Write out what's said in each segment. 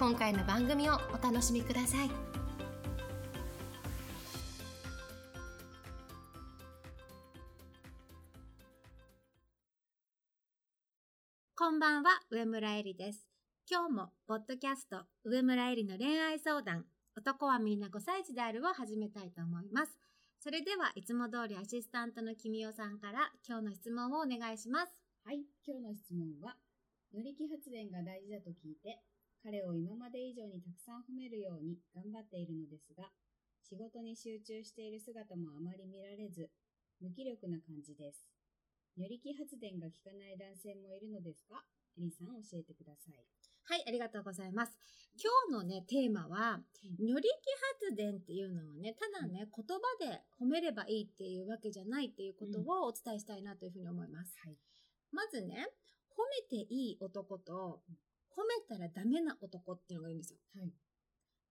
今回の番組をお楽しみくださいこんばんは、上村えりです。今日も、ポッドキャスト、上村えりの恋愛相談、男はみんな5歳児であるを始めたいと思います。それでは、いつも通りアシスタントの君代さんから、今日の質問をお願いします。はい、今日の質問は、乗り気発電が大事だと聞いて、彼を今まで以上にたくさん褒めるように頑張っているのですが、仕事に集中している姿もあまり見られず、無気力な感じです。乗り気発電が効かない男性もいるのですかエリさん教えてください。はい、ありがとうございます。今日のね、テーマは、乗り気発電っていうのはね、ただね、言葉で褒めればいいっていうわけじゃないっていうことをお伝えしたいなというふうに思います。はい。まずね、褒めていい男と、褒めたらダメな男っていうのがいるんですよ。はい。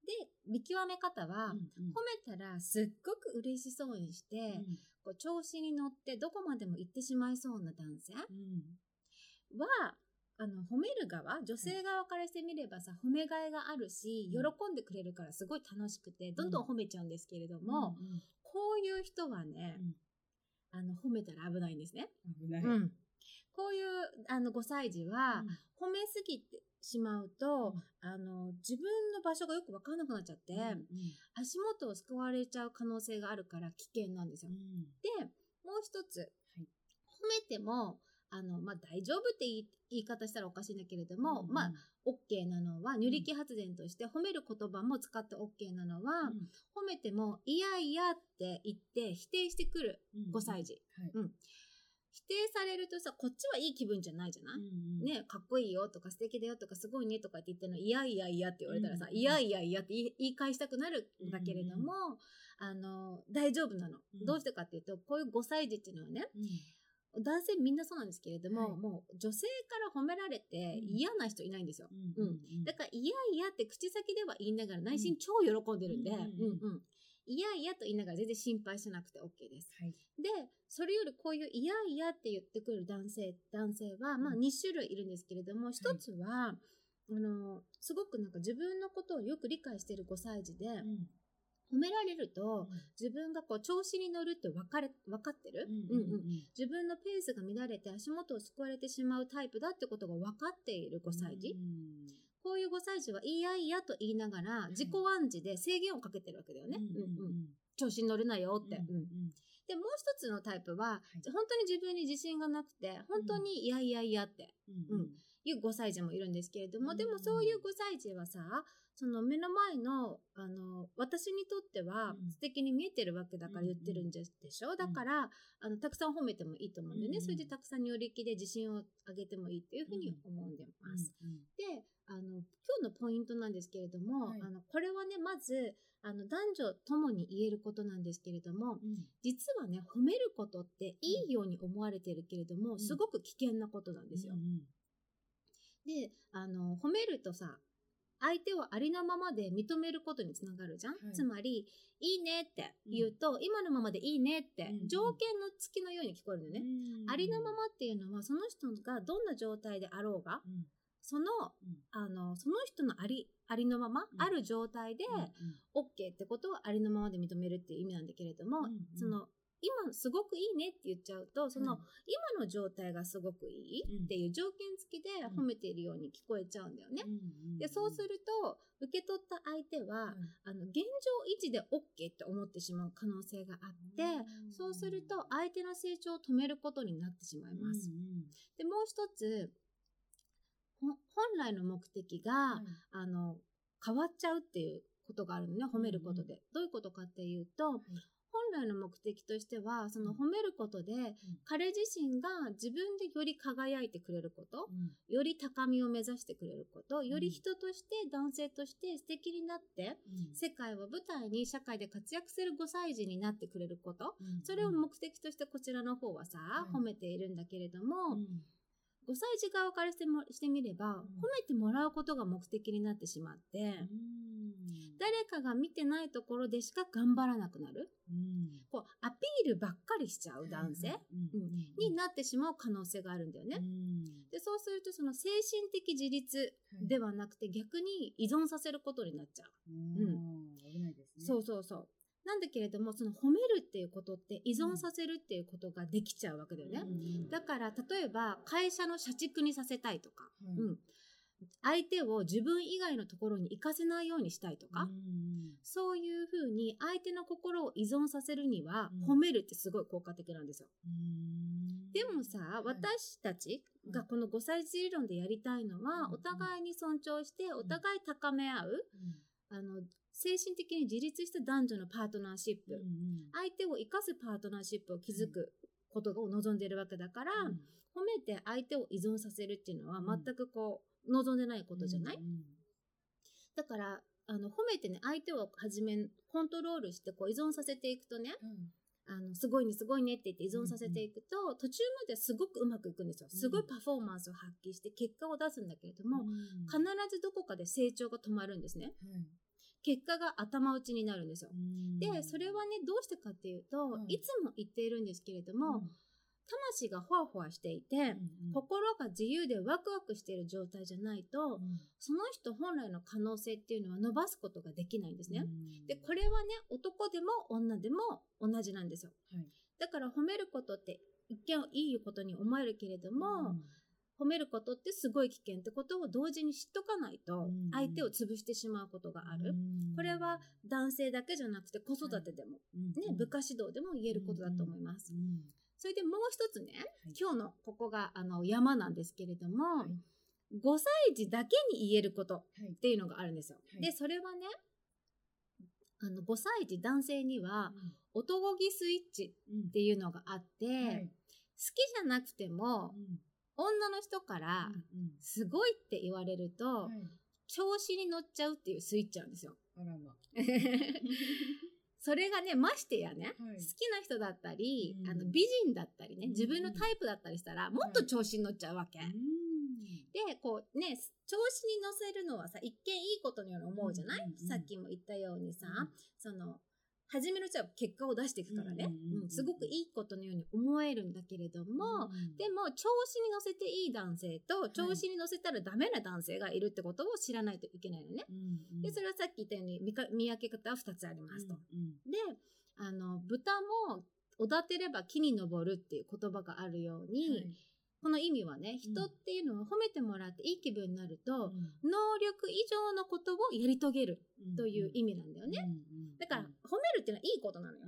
で、見極め方は、うんうん褒めたらすっごく嬉しそうにして、うんこう調子に乗ってどこまでも行ってしまいそうな男性うんは、あの、褒める側、女性側からしてみればさ、褒めがいがあるし、うん喜んでくれるからすごい楽しくて、どんどん褒めちゃうんですけれども、うんこういう人はね、うんあの、褒めたら危ないんですね。危ない。うん。こういう、あの、5歳児は、褒めすぎてしまうと、うん。あの、自分の場所がよくわからなくなっちゃって、うんうん。足元を救われちゃう可能性があるから危険なんですよ。うん。で、もう一つ、はい。褒めても、あの、まあ、大丈夫って言い言い方したらおかしいんだけれども、うんまあ、OK なのは、入力発電として褒める言葉も使って OK なのは、うん。褒めても、いやいやって言って否定してくるうん。5歳児。はい。うん否定されるとさ、こっちはいい気分じゃないじゃない、うんうん。ね、かっこいいよとか素敵だよとかすごいねとかって言ってるの、いやいやいやって言われたらさ、うんいやいやいやって言い返したくなるんだけれども、あの、大丈夫なの。うん。どうしてかっていうと、こういう5歳児っていうのはね、うん。男性みんなそうなんですけれども、はい。もう女性から褒められてうん。嫌な人いないんですよ。うんうんだから、いやいやって口先では言いながら内心超喜んでるんで、ううんんうんいやいやと言いながら全然心配しなくて OK です。はい。で、それよりこういういやいやって言ってくる男性、男性は、まあうん。2種類いるんですけれども、一つは、あの、すごくなんか自分のことをよく理解している5歳児で、うん。褒められると、自分がこう調子に乗るって分かれ、分かってる、うんうんうん。自分のペースが乱れて足元を救われてしまうタイプだってことが分かっている5歳児。うんこういう5歳児はいやいやと言いながらい自己暗示で制限をかけてるわけだよね。調子に乗るなよって。うんで、もう一つのタイプは、い。本当に自分に自信がなくて、本当にいやいやいやって。うんいう5歳児もいるんですけれども、うんでもそういう5歳児はさ、その目の前の、あの、私にとってはうん。素敵に見えてるわけだから言ってるんででしょ、だから、あの、たくさん褒めてもいいと思うんでね、うんそれでたくさん乗り気で自信を上げてもいいっていうふうに思うんでます。で、あの、今日のポイントなんですけれども、はい。あの、これはね、まず、あの、男女ともに言えることなんですけれども、実はね、褒めることっていいように思われてるけれども、ん。すごく危険なことなんですよ。で、あの、褒めるとさ、相手をありのままで認めることにつながるじゃん、はい。つまり、いいねって言うと、今のままでいいねってうんうん、条件の付きのように聞こえるのね。ありのままっていうのは、その人がどんな状態であろうが、その、あの、その人のあり、ありのまま、うん。ある状態で、OK ってことはありのままで認めるっていう意味なんだけれども、うんうん。その、今すごくいいねって言っちゃうと、その、はい今の状態がすごくいいっていう条件付きで褒めているように聞こえちゃうんだよね。で、そうすると、受け取った相手は、あの、現状維持で OK って思ってしまう可能性があって、そうすると相手の成長を止めることになってしまいます。で、もう一つ、ほ本来の目的が、あの、変わっちゃうっていうことがあるのね、褒めることで。どういうことかっていうと、本来の目的としては、その褒めることで、彼自身が自分でより輝いてくれること、より高みを目指してくれること、より人として、男性として素敵になって、世界を舞台に社会で活躍する5歳児になってくれること、それを目的としてこちらの方はさ、はい褒めているんだけれども、5歳児側からしてもしてみれば、褒めてもらうことが目的になってしまって、誰かが見てないところでしか頑張らなくなる。こう、アピールばっかりしちゃう男性になってしまう可能性があるんだよね。で、そうするとその精神的自立ではなくて逆に依存させることになっちゃう。うん。危ないですね。そうそうそう。なんだけれども、その褒めるっていうことって依存させるっていうことができちゃうわけだよね。だから、例えば、会社の社畜にさせたいとか、うん。うん。相手を自分以外のところに行かせないようにしたいとか、そういうふうに相手の心を依存させるには、うん。褒めるってすごい効果的なんですよ。でもさ、私たちがこの5歳児理論でやりたいのは、うん。お互いに尊重して、お互い高め合う、あの、精神的に自立した男女のパートナーシップ、相手を生かすパートナーシップを築くことを望んでいるわけだから、褒めて相手を依存させるっていうのはうん。全くこう、望んでないことじゃない、だから、あの、褒めてね、相手をはじめ、コントロールしてこう依存させていくとね、あの、すごいね、すごいねって言って依存させていくと、途中まですごくうまくいくんですよ。すごいパフォーマンスを発揮して結果を出すんだけれども、必ずどこかで成長が止まるんですね。結果が頭打ちになるんですよ。で、それはね、どうしてかっていうと、うん。いつも言っているんですけれども、魂がほわほわしていて、心が自由でワクワクしている状態じゃないと、その人本来の可能性っていうのは伸ばすことができないんですね。で、これはね、男でも女でも同じなんですよ。はい。だから褒めることって一見いいことに思えるけれども、褒めることってすごい危険ってことを同時に知っとかないとうん、相手を潰してしまうことがある。これは男性だけじゃなくて子育てでも、ね、部下指導でも言えることだと思います。それでもう一つね、今日のここがあの山なんですけれども、5歳児だけに言えることっていうのがあるんですよ。はい。で、それはね、あの5歳児男性には男気スイッチっていうのがあって、好きじゃなくても女の人からすごいって言われると、調子に乗っちゃうっていうスイッチなんですよ。あらま。それがね、ましてやね、はい。好きな人だったり、うん。あの美人だったりね、うん自分のタイプだったりしたら、もっと調子に乗っちゃうわけ。で、こうね、調子に乗せるのはさ、一見いいことのように思うじゃない、うんうんうん。さっきも言ったようにさ、うん。その、初めのうちは結果を出していくからね、うんすごくいいことのように思えるんだけれども、でも、調子に乗せていい男性と、調子に乗せたらダメな男性がいるってことを知らないといけないのね。で、それはさっき言ったように見か見分け方は2つありますと。で、あの、豚も、おだてれば木に登るっていう言葉があるように、この意味はね、人っていうのは褒めてもらっていい気分になると、能力以上のことをやり遂げるという意味なんだよね。だから、褒めるっていうのはいいことなのよ。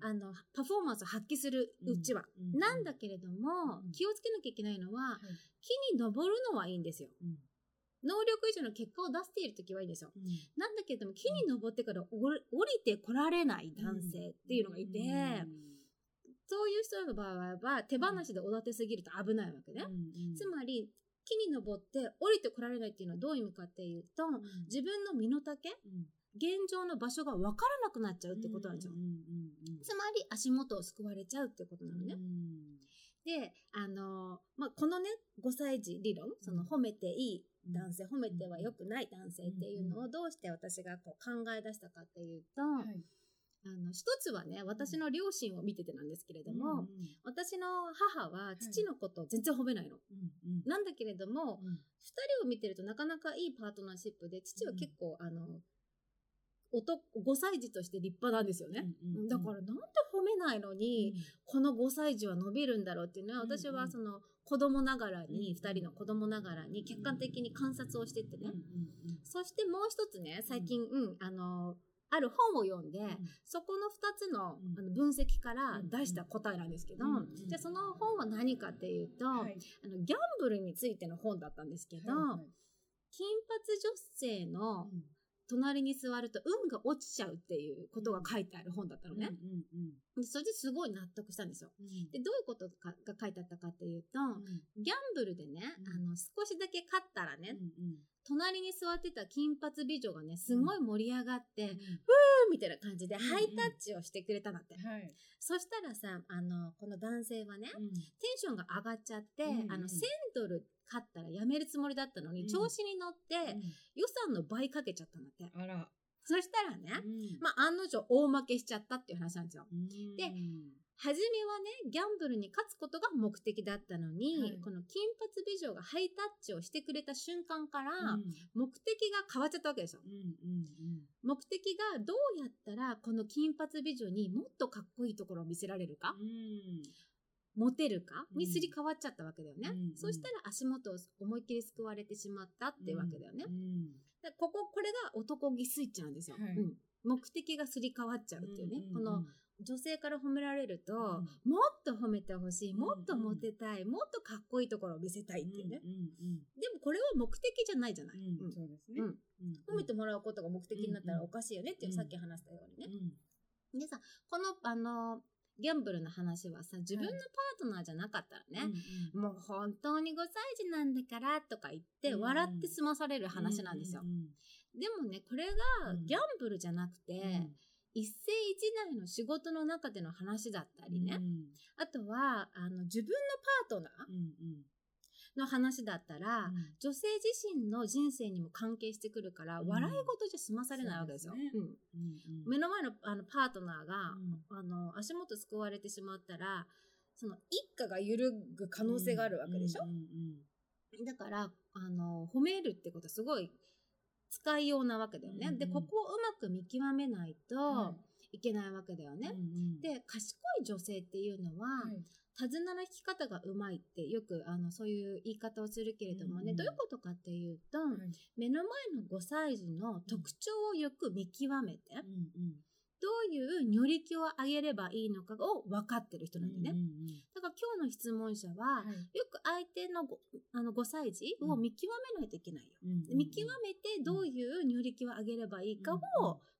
あの、パフォーマンスを発揮するうちは。なんだけれどもうん、気をつけなきゃいけないのは、木に登るのはいいんですよ。能力以上の結果を出しているときはいいんですよ。なんだけれども、木に登ってから降り降りてこられない男性っていうのがいて、そういう人の場合は手放しでおだてすぎると危ないわけね。つまり、木に登って降りてこられないっていうのはどういう意味かっていうと、自分の身の丈、現状の場所が分からなくなっちゃうってことなん。ですよ。つまり足元を救われちゃうってことなのね。で、あのまあ、このね、5歳児理論、その褒めていい男性、褒めては良くない男性っていうのをどうして私がこう考え出したかっていうと、あの、一つはね、私の両親を見ててなんですけれども、私の母は父のことを全然褒めないの。なんだけれども、二人を見てるとなかなかいいパートナーシップで、父は結構、あの、男、5歳児として立派なんですよね。だからなんで褒めないのに、この5歳児は伸びるんだろうっていうのは、うんうん。私はその子供ながらに、うん二人の子供ながらに客観的に観察をしてってね。そしてもう一つね、最近、うん、あの、ある本を読んで、そこの二つの,、うん。あの分析から出した答えなんですけど、じゃあその本は何かっていうと、あのギャンブルについての本だったんですけど、金髪女性の隣に座ると運が落ちちゃうっていうことが書いてある本だったのね。でそれですごい納得したんですよ。で、どういうことかが書いてあったかっていうと、ギャンブルでね、あの、少しだけ勝ったらね、隣に座ってた金髪美女がね、すごい盛り上がって、ふーみたいな感じでハイタッチをしてくれたんだって。そしたらさ、あの、この男性はね、テンションが上がっちゃって、あの、1000ドル勝ったらやめるつもりだったのに、調子に乗って、予算の倍かけちゃったんだって。あら。そしたらね、まあ、案の定大負けしちゃったっていう話なんですよ。で、初めはね、ギャンブルに勝つことが目的だったのに、はい、この金髪美女がハイタッチをしてくれた瞬間から、目的が変わっちゃったわけですよ。うんうんうん、目的がどうやったらこの金髪美女にもっとかっこいいところを見せられるか、うん、モテるか？にすり替わっちゃったわけだよね。うん。うん、そしたら足元を思いっきり救われてしまったっていうわけだよね。うん。うん、ここ、これが男気スイッチなんですよ。はい、目的がすり替わっちゃうっていうね。うんうんうん、この女性から褒められると、うん、もっと褒めてほしい、もっとモテたい、うんうん、もっとかっこいいところを見せたいっていうね。うんうんうん、でもこれは目的じゃないじゃない。うん、そうですね、褒めてもらうことが目的になったらおかしいよねっていう、さっき話したようにね。でさ、この、あの、ギャンブルの話はさ、自分のパートナーじゃなかったらね、はい、もう本当に5歳児なんだからとか言って笑って済まされる話なんですよ。でもね、これがギャンブルじゃなくて、一世一代の仕事の中での話だったりね、うん、あとはあの自分のパートナーの話だったら、うん、女性自身の人生にも関係してくるから、うん、笑い事じゃ済まされないわけですよ。目の前のあのパートナーが、あの足元救われてしまったらその一家が揺るぐ可能性があるわけでしょ、だからあの褒めるってことはすごい使いようなわけだよね。うんうん、で、ここをうまく見極めないといけないわけだよね。うんうん、で、賢い女性っていうのは、はい、手綱の引き方がうまいってよくあのそういう言い方をするけれどもね、うんうん、どういうことかっていうと、はい、目の前の5歳児の特徴をよく見極めて、うんうん。どういう如力を上げればいいのかを分かってる人なんでね。うんうんうん、だから今日の質問者は、はい、よく相手のあの5歳児を見極めないといけないよ。うんうんうん、見極めてどういう如力を上げればいいかを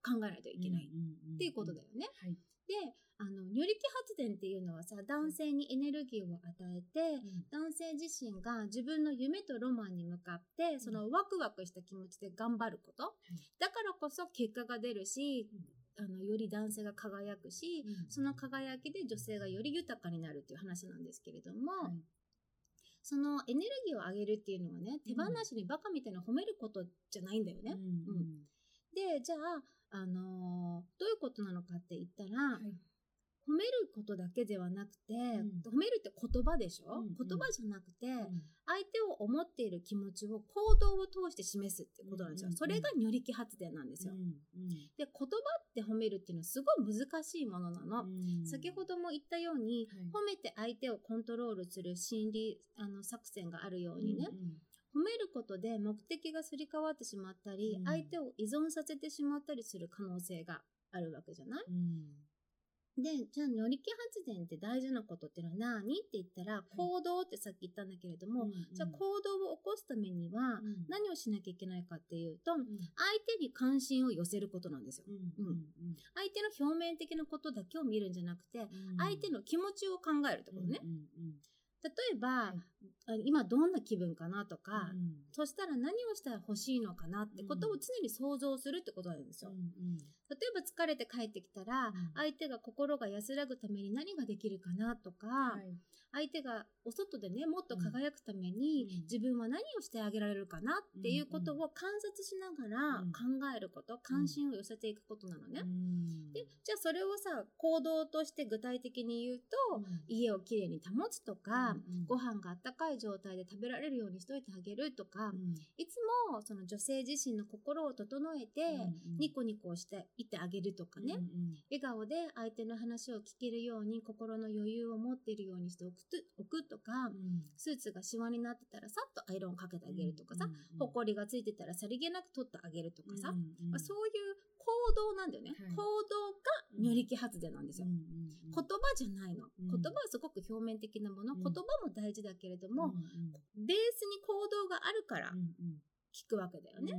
考えないといけないっていうことだよね。はい、で、あの、如力発電っていうのはさ、男性にエネルギーを与えて、うん、男性自身が自分の夢とロマンに向かって、そのワクワクした気持ちで頑張ること。だからこそ結果が出るし、あの、より男性が輝くし、うん、その輝きで女性がより豊かになるっていう話なんですけれども、はい、そのエネルギーを上げるっていうのはね、手放しにバカみたいな褒めることじゃないんだよね。うん、で、じゃあ、あのー、どういうことなのかって言ったら、はい。褒めることだけではなくて、うん、褒めるって言葉でしょ、うんうん、言葉じゃなくて、うん、相手を思っている気持ちを行動を通して示すってことなんですよ。うんうん、それが如力発電なんですよ、うんうん。で、言葉って褒めるっていうのはすごい難しいものなの。先ほども言ったように、はい、褒めて相手をコントロールする心理あの作戦があるようにね、うんうん褒めることで目的がすり替わってしまったり、うん、相手を依存させてしまったりする可能性があるわけじゃない、うん、で、じゃあ、乗り気発電って大事なことってのは何？って言ったら、行動ってさっき言ったんだけれども、じゃあ行動を起こすためには、何をしなきゃいけないかっていうと、相手に関心を寄せることなんですよ。相手の表面的なことだけを見るんじゃなくて、相手の気持ちを考えるってことね。例えば、今どんな気分かなとか、うん、そしたら何をしたら欲しいのかなってことを常に想像するってことなんですよ。うんうん、例えば疲れて帰ってきたら、相手が心が安らぐために何ができるかなとか、はい、相手がお外でね、もっと輝くために、自分は何をしてあげられるかなっていうことを観察しながら考えること、関心を寄せていくことなのね。で、じゃあそれをさ、行動として具体的に言うと、家をきれいに保つとか、ご飯があったかい状態で食べられるようにしといてあげるとか、いつもその女性自身の心を整えて、ニコニコしていてあげるとかね、笑顔で相手の話を聞けるように心の余裕を持っているようにしておく置くとか、うん、スーツがシワになってたらさっとアイロンかけてあげるとかさ、うん、ほこりがついてたらさりげなく取ってあげるとかさ、うんまあ、そういう行動なんだよね。はい、行動が如力発電なんですよ、言葉じゃないの。言葉はすごく表面的なもの。言葉も大事だけれども、ベースに行動があるから聞くわけだよね。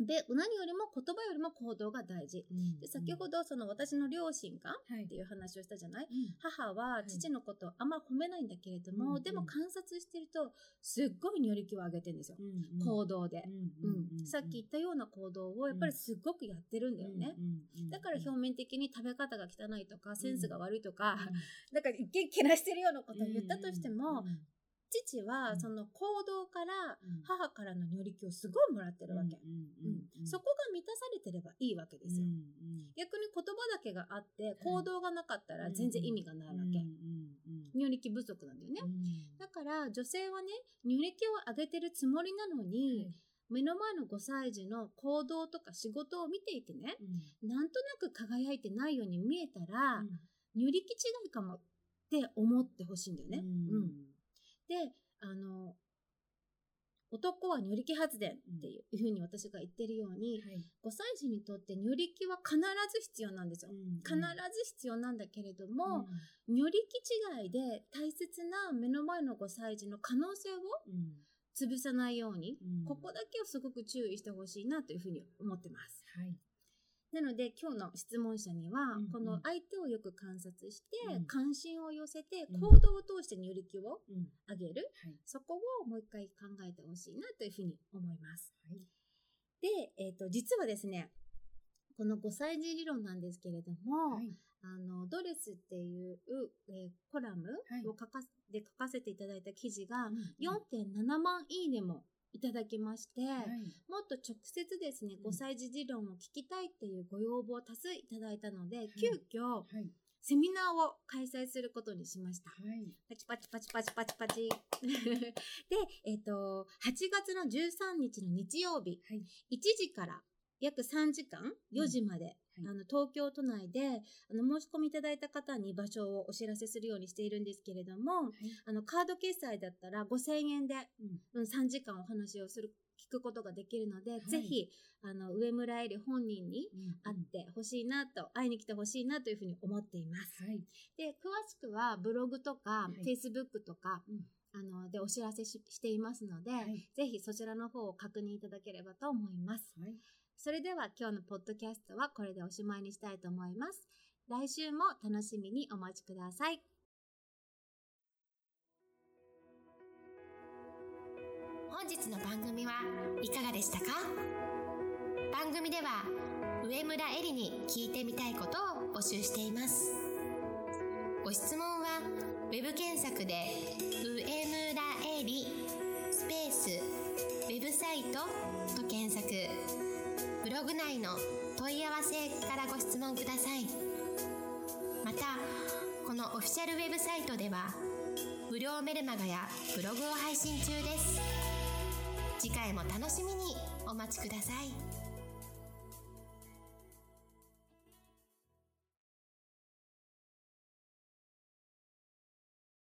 で、何よりも言葉よりも行動が大事。で先ほどその私の両親がっていう話をしたじゃない、母は父のことをあんま褒めないんだけれども、でも観察してるとすっごい如力を上げてるんですよ、行動で、うんさっき言ったような行動をやっぱりすっごくやってるんだよね、だから表面的に食べ方が汚いとかセンスが悪いとか、だから一見けなしてるようなことを言ったとしても、父はその行動から母からの如力をすごいもらってるわけ。そこが満たされてればいいわけですよ。逆に言葉だけがあって行動がなかったら全然意味がないわけ。如力不足なんだよね。だから女性はね、如力を上げてるつもりなのに、目の前の5歳児の行動とか仕事を見ていてね、なんとなく輝いてないように見えたら、如力違いかもって思ってほしいんだよね。うんで、あの、男は如力発電っていうふうに私が言ってるように、はい、5歳児にとって如力は必ず必要なんですよ。うん、必ず必要なんだけれども、うん、如力違いで大切な目の前の5歳児の可能性を潰さないように、うん、ここだけをすごく注意してほしいなというふうに思ってます。はいなので今日の質問者には、この相手をよく観察して、関心を寄せて、行動を通して入力を上げる、そこをもう一回考えてほしいなというふうに思います。はい、で、えっ、ー、と、実はですね、この5歳児理論なんですけれども、はい、あの、ドレスっていう、えー、コラムを書か、で書かせていただいた記事が4.7万いいねもいただきまして、はい、もっと直接ですね、5歳児理論を聞きたいっていうご要望を多数いただいたので、はい、急遽、はい、セミナーを開催することにしました。パチパチパチパチパチパチ。で、えっ、ー、と、8月の13日の日曜日、1時から約3時間、4時まで、あの、東京都内で、あの、申し込みいただいた方に場所をお知らせするようにしているんですけれども、はい、あの、カード決済だったら5000円で、うん、3時間お話をする、聞くことができるので、はい、ぜひ、あの、上村えり本人に会ってほしいなと、会いに来てほしいなというふうに思っています。で、詳しくはブログとか、フェイスブックとか、うん。あの、でお知らせしていますので、はい、ぜひそちらの方を確認いただければと思います。それでは今日のポッドキャストはこれでおしまいにしたいと思います。来週も楽しみにお待ちください。本日の番組はいかがでしたか？番組では上村えりに聞いてみたいことを募集しています。ご質問は web 検索で上村えりスペースウェブサイトと検索ブログ内の問い合わせからご質問くださいまたこのオフィシャルウェブサイトでは無料メルマガやブログを配信中です次回も楽しみにお待ちください。